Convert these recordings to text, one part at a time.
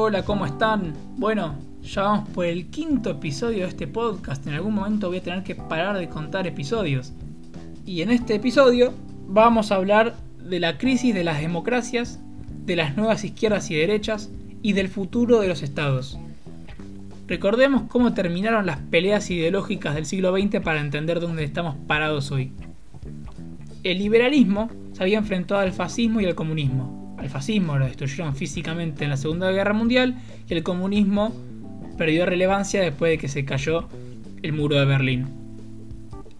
Hola, ¿cómo están? Bueno, ya vamos por el quinto episodio de este podcast. En algún momento voy a tener que parar de contar episodios. Y en este episodio vamos a hablar de la crisis de las democracias, de las nuevas izquierdas y derechas y del futuro de los estados. Recordemos cómo terminaron las peleas ideológicas del siglo XX para entender dónde estamos parados hoy. El liberalismo se había enfrentado al fascismo y al comunismo. Al fascismo lo destruyeron físicamente en la Segunda Guerra Mundial y el comunismo perdió relevancia después de que se cayó el muro de Berlín.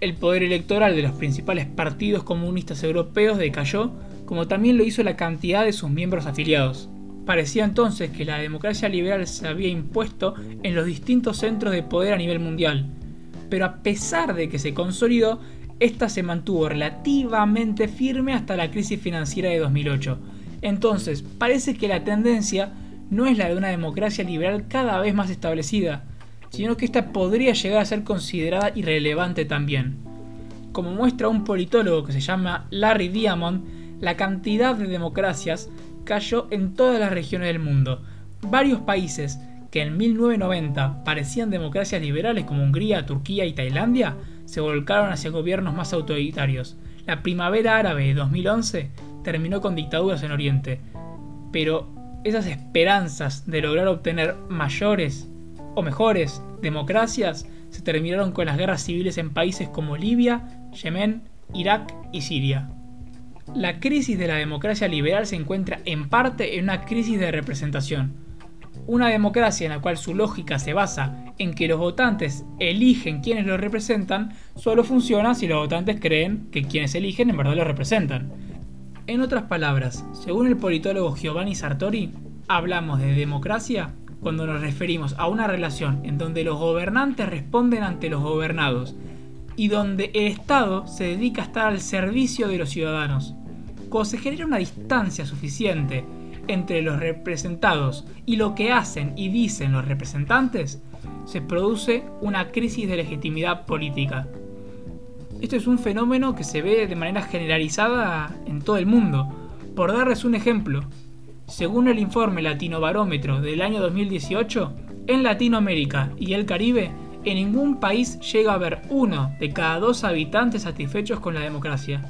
El poder electoral de los principales partidos comunistas europeos decayó, como también lo hizo la cantidad de sus miembros afiliados. Parecía entonces que la democracia liberal se había impuesto en los distintos centros de poder a nivel mundial, pero a pesar de que se consolidó, esta se mantuvo relativamente firme hasta la crisis financiera de 2008. Entonces, parece que la tendencia no es la de una democracia liberal cada vez más establecida, sino que esta podría llegar a ser considerada irrelevante también. Como muestra un politólogo que se llama Larry Diamond, la cantidad de democracias cayó en todas las regiones del mundo. Varios países que en 1990 parecían democracias liberales como Hungría, Turquía y Tailandia, se volcaron hacia gobiernos más autoritarios. La primavera árabe de 2011 terminó con dictaduras en Oriente, pero esas esperanzas de lograr obtener mayores o mejores democracias se terminaron con las guerras civiles en países como Libia, Yemen, Irak y Siria. La crisis de la democracia liberal se encuentra en parte en una crisis de representación. Una democracia en la cual su lógica se basa en que los votantes eligen quienes los representan solo funciona si los votantes creen que quienes eligen en verdad los representan. En otras palabras, según el politólogo Giovanni Sartori, hablamos de democracia cuando nos referimos a una relación en donde los gobernantes responden ante los gobernados y donde el Estado se dedica a estar al servicio de los ciudadanos. Cuando se genera una distancia suficiente entre los representados y lo que hacen y dicen los representantes, se produce una crisis de legitimidad política. Esto es un fenómeno que se ve de manera generalizada en todo el mundo. Por darles un ejemplo, según el informe Latino Barómetro del año 2018, en Latinoamérica y el Caribe en ningún país llega a haber uno de cada dos habitantes satisfechos con la democracia.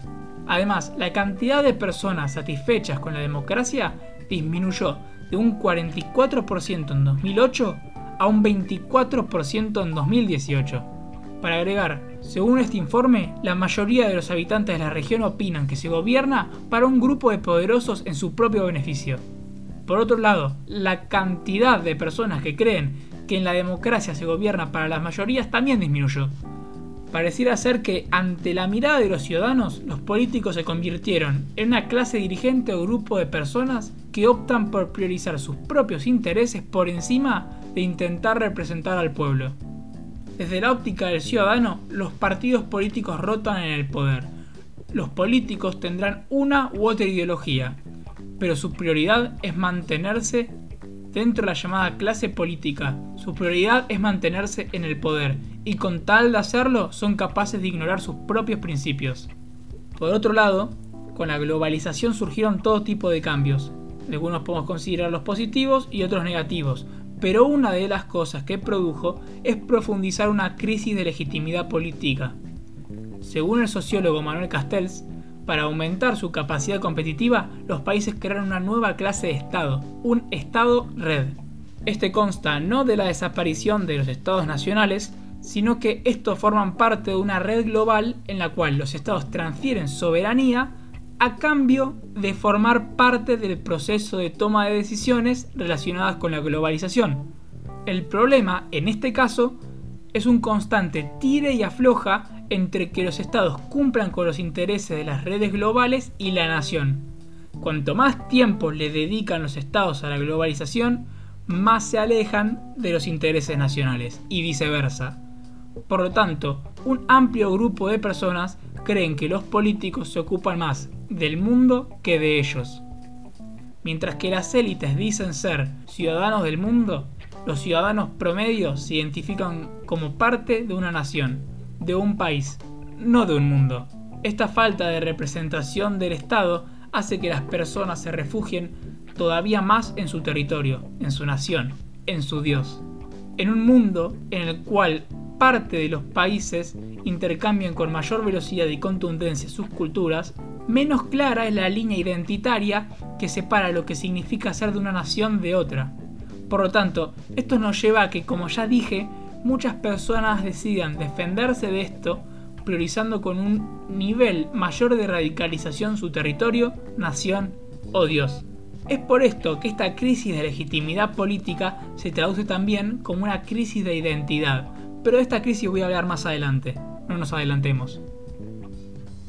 Además, la cantidad de personas satisfechas con la democracia disminuyó de un 44% en 2008 a un 24% en 2018. Para agregar, según este informe, la mayoría de los habitantes de la región opinan que se gobierna para un grupo de poderosos en su propio beneficio. Por otro lado, la cantidad de personas que creen que en la democracia se gobierna para las mayorías también disminuyó. Pareciera ser que ante la mirada de los ciudadanos, los políticos se convirtieron en una clase dirigente o grupo de personas que optan por priorizar sus propios intereses por encima de intentar representar al pueblo. Desde la óptica del ciudadano, los partidos políticos rotan en el poder. Los políticos tendrán una u otra ideología, pero su prioridad es mantenerse dentro de la llamada clase política. Su prioridad es mantenerse en el poder y con tal de hacerlo son capaces de ignorar sus propios principios. Por otro lado, con la globalización surgieron todo tipo de cambios. Algunos podemos considerarlos positivos y otros negativos, pero una de las cosas que produjo es profundizar una crisis de legitimidad política. Según el sociólogo Manuel Castells, para aumentar su capacidad competitiva, los países crearon una nueva clase de Estado, un Estado red. Este consta no de la desaparición de los Estados nacionales, sino que estos forman parte de una red global en la cual los Estados transfieren soberanía a cambio de formar parte del proceso de toma de decisiones relacionadas con la globalización. El problema, en este caso, es un constante tire y afloja entre que los estados cumplan con los intereses de las redes globales y la nación. Cuanto más tiempo le dedican los estados a la globalización, más se alejan de los intereses nacionales y viceversa. Por lo tanto, un amplio grupo de personas creen que los políticos se ocupan más del mundo que de ellos. Mientras que las élites dicen ser ciudadanos del mundo, los ciudadanos promedios se identifican como parte de una nación de un país, no de un mundo. Esta falta de representación del Estado hace que las personas se refugien todavía más en su territorio, en su nación, en su Dios. En un mundo en el cual parte de los países intercambian con mayor velocidad y contundencia sus culturas, menos clara es la línea identitaria que separa lo que significa ser de una nación de otra. Por lo tanto, esto nos lleva a que, como ya dije, muchas personas decidan defenderse de esto, priorizando con un nivel mayor de radicalización su territorio, nación o Dios. Es por esto que esta crisis de legitimidad política se traduce también como una crisis de identidad, pero de esta crisis voy a hablar más adelante, no nos adelantemos.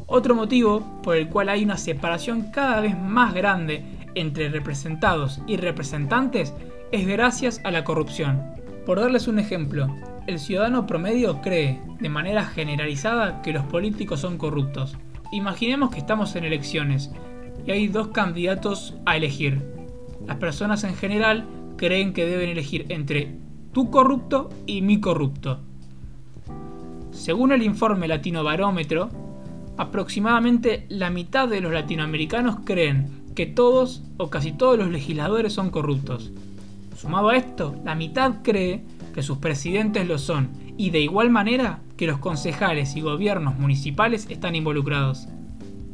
Otro motivo por el cual hay una separación cada vez más grande entre representados y representantes es gracias a la corrupción. Por darles un ejemplo, el ciudadano promedio cree, de manera generalizada, que los políticos son corruptos. Imaginemos que estamos en elecciones y hay dos candidatos a elegir. Las personas en general creen que deben elegir entre tú corrupto y mi corrupto. Según el informe Latino Barómetro, aproximadamente la mitad de los latinoamericanos creen que todos o casi todos los legisladores son corruptos. Sumado a esto, la mitad cree que sus presidentes lo son y de igual manera que los concejales y gobiernos municipales están involucrados.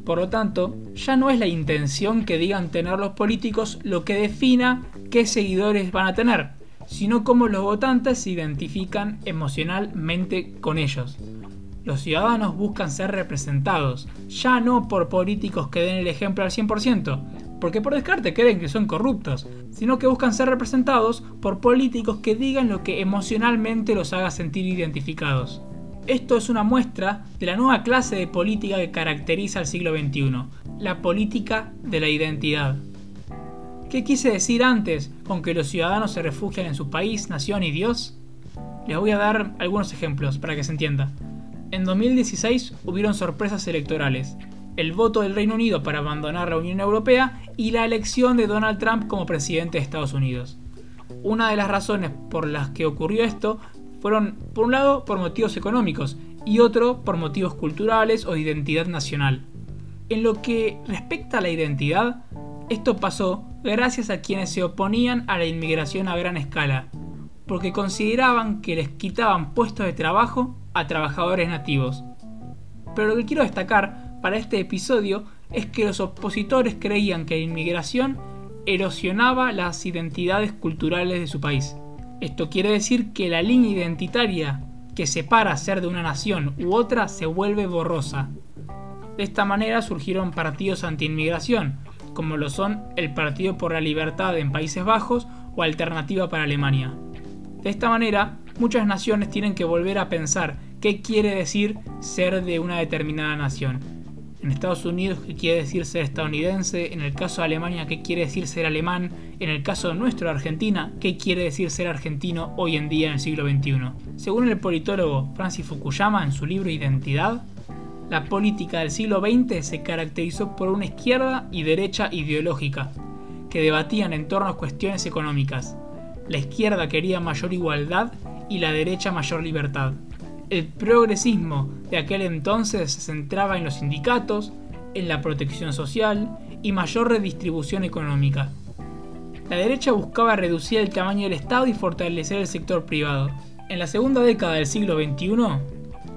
Por lo tanto, ya no es la intención que digan tener los políticos lo que defina qué seguidores van a tener, sino cómo los votantes se identifican emocionalmente con ellos. Los ciudadanos buscan ser representados, ya no por políticos que den el ejemplo al 100%, porque por descarte creen que son corruptos, sino que buscan ser representados por políticos que digan lo que emocionalmente los haga sentir identificados. Esto es una muestra de la nueva clase de política que caracteriza al siglo XXI, la política de la identidad. ¿Qué quise decir antes con que los ciudadanos se refugian en su país, nación y Dios? Les voy a dar algunos ejemplos para que se entienda. En 2016 hubieron sorpresas electorales, el voto del Reino Unido para abandonar la Unión Europea y la elección de Donald Trump como presidente de Estados Unidos. Una de las razones por las que ocurrió esto fueron, por un lado, por motivos económicos y otro por motivos culturales o de identidad nacional. En lo que respecta a la identidad, esto pasó gracias a quienes se oponían a la inmigración a gran escala, porque consideraban que les quitaban puestos de trabajo a trabajadores nativos. Pero lo que quiero destacar para este episodio es que los opositores creían que la inmigración erosionaba las identidades culturales de su país. Esto quiere decir que la línea identitaria que separa ser de una nación u otra se vuelve borrosa. De esta manera surgieron partidos anti-inmigración, como lo son el Partido por la Libertad en Países Bajos o Alternativa para Alemania. De esta manera, muchas naciones tienen que volver a pensar qué quiere decir ser de una determinada nación. En Estados Unidos, qué quiere decir ser estadounidense, en el caso de Alemania, qué quiere decir ser alemán, en el caso de nuestro Argentina, qué quiere decir ser argentino hoy en día en el siglo XXI. Según el politólogo Francis Fukuyama en su libro Identidad, la política del siglo XX se caracterizó por una izquierda y derecha ideológica, que debatían en torno a cuestiones económicas. La izquierda quería mayor igualdad y la derecha mayor libertad. El progresismo de aquel entonces se centraba en los sindicatos, en la protección social y mayor redistribución económica. La derecha buscaba reducir el tamaño del Estado y fortalecer el sector privado. En la segunda década del siglo XXI,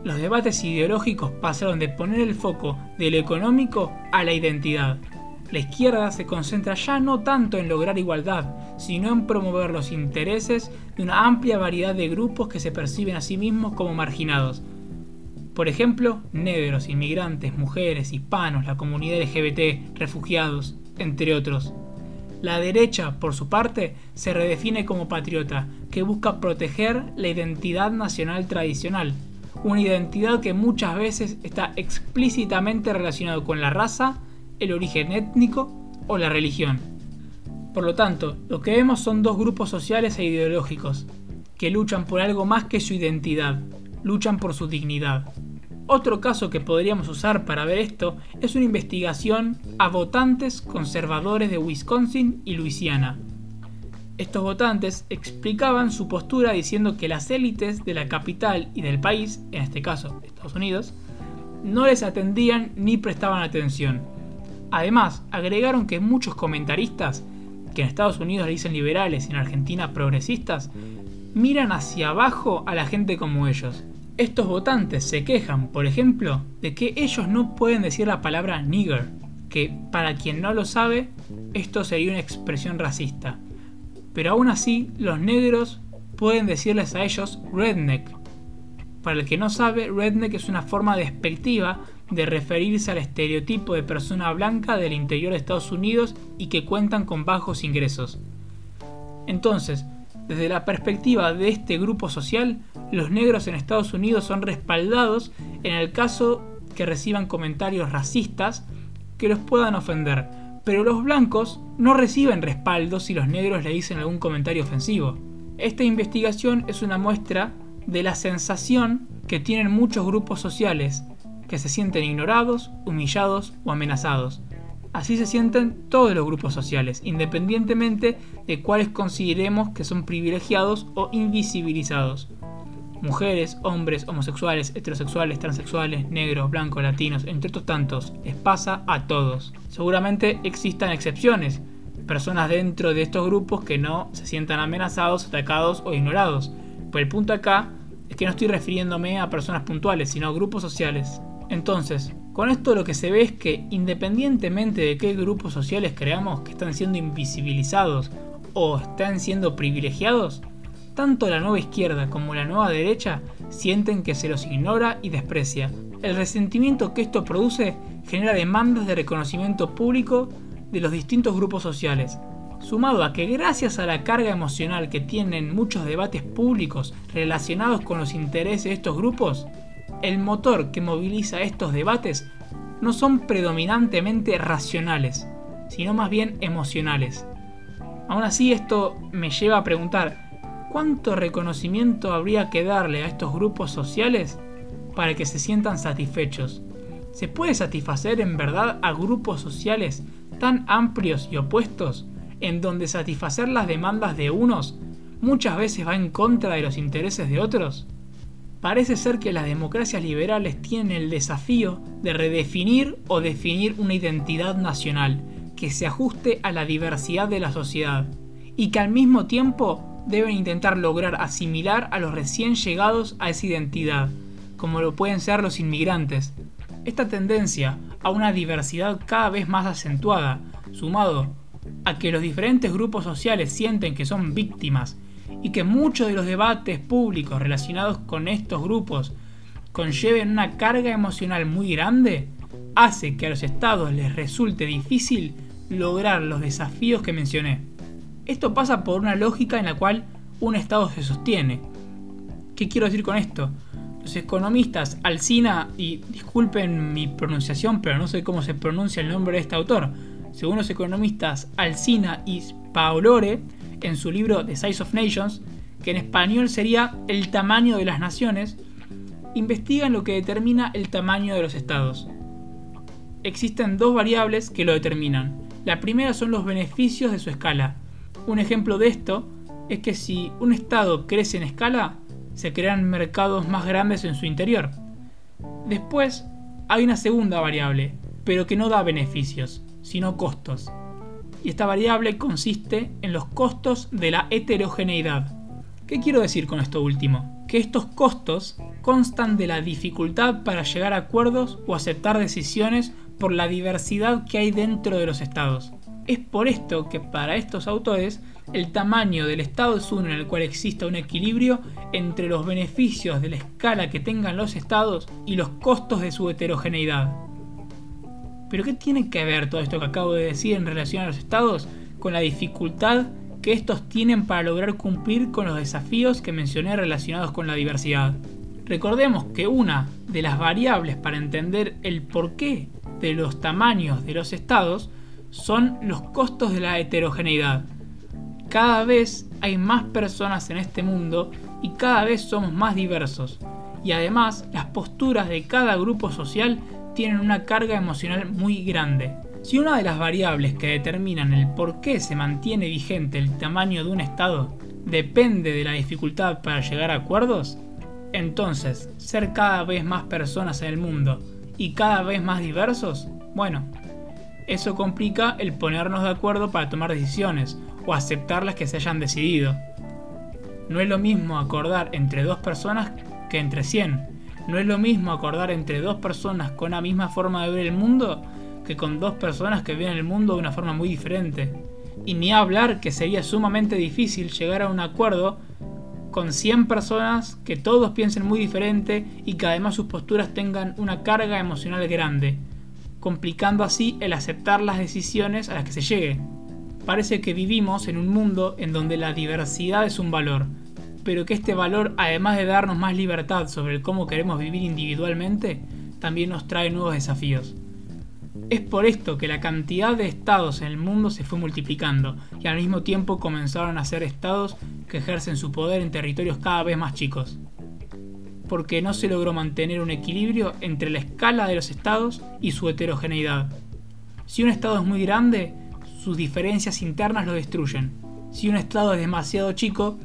los debates ideológicos pasaron de poner el foco de lo económico a la identidad. La izquierda se concentra ya no tanto en lograr igualdad, sino en promover los intereses de una amplia variedad de grupos que se perciben a sí mismos como marginados. Por ejemplo, negros, inmigrantes, mujeres, hispanos, la comunidad LGBT, refugiados, entre otros. La derecha, por su parte, se redefine como patriota, que busca proteger la identidad nacional tradicional, una identidad que muchas veces está explícitamente relacionado con la raza, el origen étnico o la religión. Por lo tanto, lo que vemos son dos grupos sociales e ideológicos, que luchan por algo más que su identidad, luchan por su dignidad. Otro caso que podríamos usar para ver esto es una investigación a votantes conservadores de Wisconsin y Luisiana, estos votantes explicaban su postura diciendo que las élites de la capital y del país, en este caso Estados Unidos, no les atendían ni prestaban atención. Además, agregaron que muchos comentaristas que en Estados Unidos le dicen liberales y en Argentina progresistas, miran hacia abajo a la gente como ellos. Estos votantes se quejan, por ejemplo, de que ellos no pueden decir la palabra nigger, que para quien no lo sabe, esto sería una expresión racista. Pero aún así, los negros pueden decirles a ellos redneck. Para el que no sabe, redneck es una forma despectiva de referirse al estereotipo de persona blanca del interior de Estados Unidos y que cuentan con bajos ingresos. Entonces, desde la perspectiva de este grupo social, los negros en Estados Unidos son respaldados en el caso que reciban comentarios racistas que los puedan ofender, pero los blancos no reciben respaldo si los negros le dicen algún comentario ofensivo. Esta investigación es una muestra de la sensación que tienen muchos grupos sociales, que se sienten ignorados, humillados o amenazados. Así se sienten todos los grupos sociales, independientemente de cuáles consideremos que son privilegiados o invisibilizados. Mujeres, hombres, homosexuales, heterosexuales, transexuales, negros, blancos, latinos, entre otros tantos, les pasa a todos. Seguramente existan excepciones, personas dentro de estos grupos que no se sientan amenazados, atacados o ignorados. Pero el punto acá es que no estoy refiriéndome a personas puntuales, sino a grupos sociales. Entonces, con esto lo que se ve es que independientemente de qué grupos sociales creamos que están siendo invisibilizados o están siendo privilegiados, tanto la nueva izquierda como la nueva derecha sienten que se los ignora y desprecia. El resentimiento que esto produce genera demandas de reconocimiento público de los distintos grupos sociales, sumado a que gracias a la carga emocional que tienen muchos debates públicos relacionados con los intereses de estos grupos, el motor que moviliza estos debates no son predominantemente racionales, sino más bien emocionales. Aún así esto me lleva a preguntar, ¿cuánto reconocimiento habría que darle a estos grupos sociales para que se sientan satisfechos? ¿Se puede satisfacer en verdad a grupos sociales tan amplios y opuestos, en donde satisfacer las demandas de unos muchas veces va en contra de los intereses de otros? Parece ser que las democracias liberales tienen el desafío de redefinir o definir una identidad nacional que se ajuste a la diversidad de la sociedad y que al mismo tiempo deben intentar lograr asimilar a los recién llegados a esa identidad, como lo pueden ser los inmigrantes. Esta tendencia a una diversidad cada vez más acentuada, sumado a que los diferentes grupos sociales sienten que son víctimas y que muchos de los debates públicos relacionados con estos grupos conlleven una carga emocional muy grande, hace que a los estados les resulte difícil lograr los desafíos que mencioné. Esto pasa por una lógica en la cual un estado se sostiene. ¿Qué quiero decir con esto? Los economistas Alcina, y disculpen mi pronunciación, pero no sé cómo se pronuncia el nombre de este autor, según los economistas Alcina y Paolore, en su libro The Size of Nations, que en español sería El tamaño de las naciones, investigan lo que determina el tamaño de los estados. Existen dos variables que lo determinan. La primera son los beneficios de su escala. Un ejemplo de esto es que si un estado crece en escala, se crean mercados más grandes en su interior. Después hay una segunda variable, pero que no da beneficios, sino costos y esta variable consiste en los costos de la heterogeneidad. ¿Qué quiero decir con esto último? Que estos costos constan de la dificultad para llegar a acuerdos o aceptar decisiones por la diversidad que hay dentro de los estados. Es por esto que para estos autores el tamaño del estado es uno en el cual exista un equilibrio entre los beneficios de la escala que tengan los estados y los costos de su heterogeneidad. Pero ¿qué tiene que ver todo esto que acabo de decir en relación a los estados con la dificultad que estos tienen para lograr cumplir con los desafíos que mencioné relacionados con la diversidad? Recordemos que una de las variables para entender el porqué de los tamaños de los estados son los costos de la heterogeneidad. Cada vez hay más personas en este mundo y cada vez somos más diversos. Y además las posturas de cada grupo social tienen una carga emocional muy grande. Si una de las variables que determinan el por qué se mantiene vigente el tamaño de un Estado depende de la dificultad para llegar a acuerdos, entonces ser cada vez más personas en el mundo y cada vez más diversos, bueno, Eso complica el ponernos de acuerdo para tomar decisiones o aceptar las que se hayan decidido. No es lo mismo acordar entre dos personas que entre 100. No es lo mismo acordar entre dos personas con la misma forma de ver el mundo que con dos personas que ven el mundo de una forma muy diferente. Y ni hablar que sería sumamente difícil llegar a un acuerdo con 100 personas que todos piensen muy diferente y que además sus posturas tengan una carga emocional grande, complicando así el aceptar las decisiones a las que se llegue. Parece que vivimos en un mundo en donde la diversidad es un valor, pero que este valor, además de darnos más libertad sobre cómo queremos vivir individualmente, también nos trae nuevos desafíos. Es por esto que la cantidad de estados en el mundo se fue multiplicando y al mismo tiempo comenzaron a ser estados que ejercen su poder en territorios cada vez más chicos. Porque no se logró mantener un equilibrio entre la escala de los estados y su heterogeneidad. Si un estado es muy grande, sus diferencias internas lo destruyen. Si un estado es demasiado chico,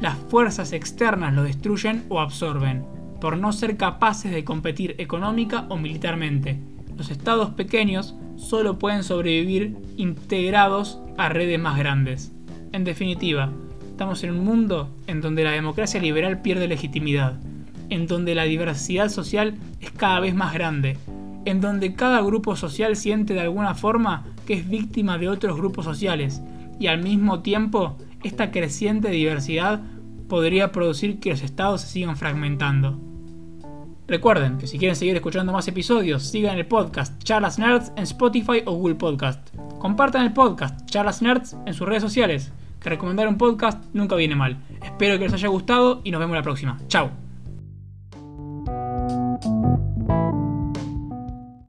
las fuerzas externas lo destruyen o absorben, por no ser capaces de competir económica o militarmente los estados pequeños solo pueden sobrevivir integrados a redes más grandes. En definitiva, estamos en un mundo en donde la democracia liberal pierde legitimidad, en donde la diversidad social es cada vez más grande, en donde cada grupo social siente de alguna forma que es víctima de otros grupos sociales, y al mismo tiempo esta creciente diversidad podría producir que los estados se sigan fragmentando. Recuerden que si quieren seguir escuchando más episodios, sigan el podcast Charlas Nerds en Spotify o Google Podcast. Compartan el podcast Charlas Nerds en sus redes sociales, que recomendar un podcast nunca viene mal. Espero que les haya gustado y nos vemos la próxima. Chao.